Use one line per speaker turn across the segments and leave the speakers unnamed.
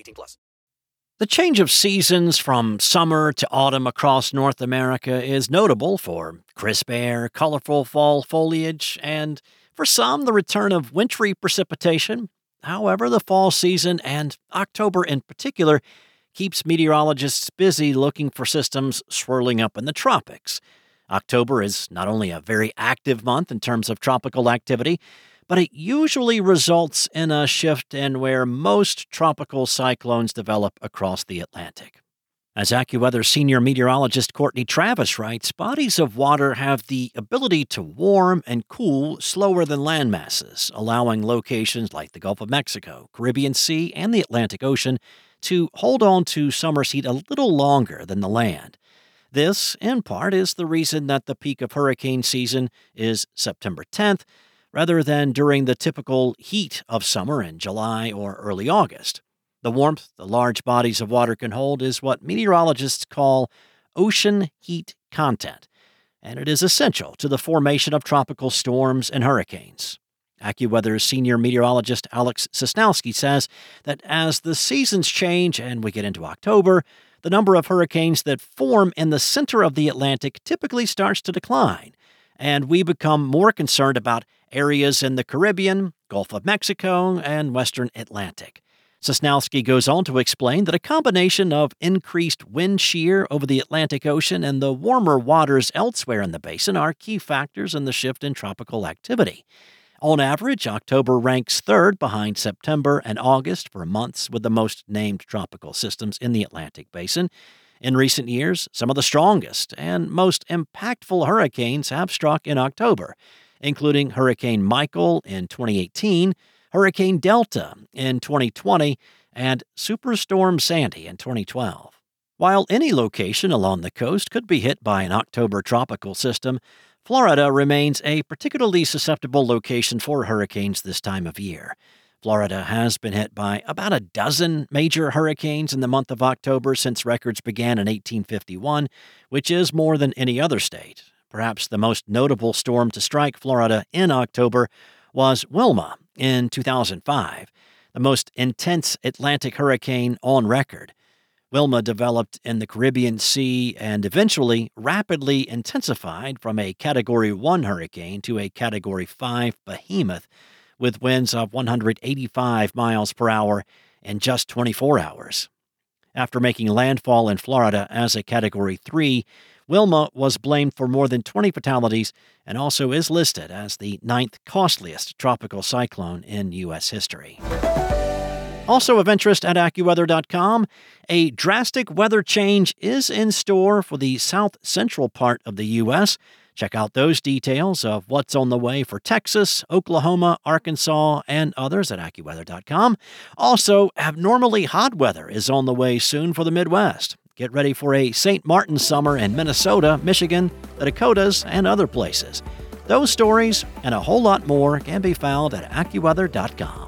18 plus.
The change of seasons from summer to autumn across North America is notable for crisp air, colorful fall foliage, and for some, the return of wintry precipitation. However, the fall season, and October in particular, keeps meteorologists busy looking for systems swirling up in the tropics. October is not only a very active month in terms of tropical activity, but it usually results in a shift in where most tropical cyclones develop across the Atlantic. As AccuWeather senior meteorologist Courtney Travis writes, bodies of water have the ability to warm and cool slower than land masses, allowing locations like the Gulf of Mexico, Caribbean Sea, and the Atlantic Ocean to hold on to summer's heat a little longer than the land. This, in part, is the reason that the peak of hurricane season is September 10th, rather than during the typical heat of summer in July or early August. The warmth the large bodies of water can hold is what meteorologists call ocean heat content, and it is essential to the formation of tropical storms and hurricanes. AccuWeather's senior meteorologist Alex Sosnowski says that as the seasons change and we get into October, the number of hurricanes that form in the center of the Atlantic typically starts to decline, and we become more concerned about areas in the Caribbean, Gulf of Mexico, and Western Atlantic. Sosnowski goes on to explain that a combination of increased wind shear over the Atlantic Ocean and the warmer waters elsewhere in the basin are key factors in the shift in tropical activity. On average, October ranks third behind September and August for months with the most named tropical systems in the Atlantic basin. In recent years, some of the strongest and most impactful hurricanes have struck in October, including Hurricane Michael in 2018, Hurricane Delta in 2020, and Superstorm Sandy in 2012. While any location along the coast could be hit by an October tropical system, Florida remains a particularly susceptible location for hurricanes this time of year. Florida has been hit by about a dozen major hurricanes in the month of October since records began in 1851, which is more than any other state. Perhaps the most notable storm to strike Florida in October was Wilma in 2005, the most intense Atlantic hurricane on record. Wilma developed in the Caribbean Sea and eventually rapidly intensified from a Category 1 hurricane to a Category 5 behemoth with winds of 185 miles per hour in just 24 hours. After making landfall in Florida as a Category 3, Wilma was blamed for more than 20 fatalities and also is listed as the ninth costliest tropical cyclone in U.S. history. Also of interest at AccuWeather.com, a drastic weather change is in store for the south central part of the U.S. Check out those details of what's on the way for Texas, Oklahoma, Arkansas, and others at AccuWeather.com. Also, abnormally hot weather is on the way soon for the Midwest. Get ready for a St. Martin summer in Minnesota, Michigan, the Dakotas, and other places. Those stories and a whole lot more can be found at AccuWeather.com.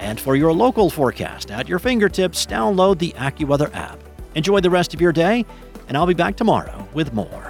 And for your local forecast at your fingertips, download the AccuWeather app. Enjoy the rest of your day, and I'll be back tomorrow with more.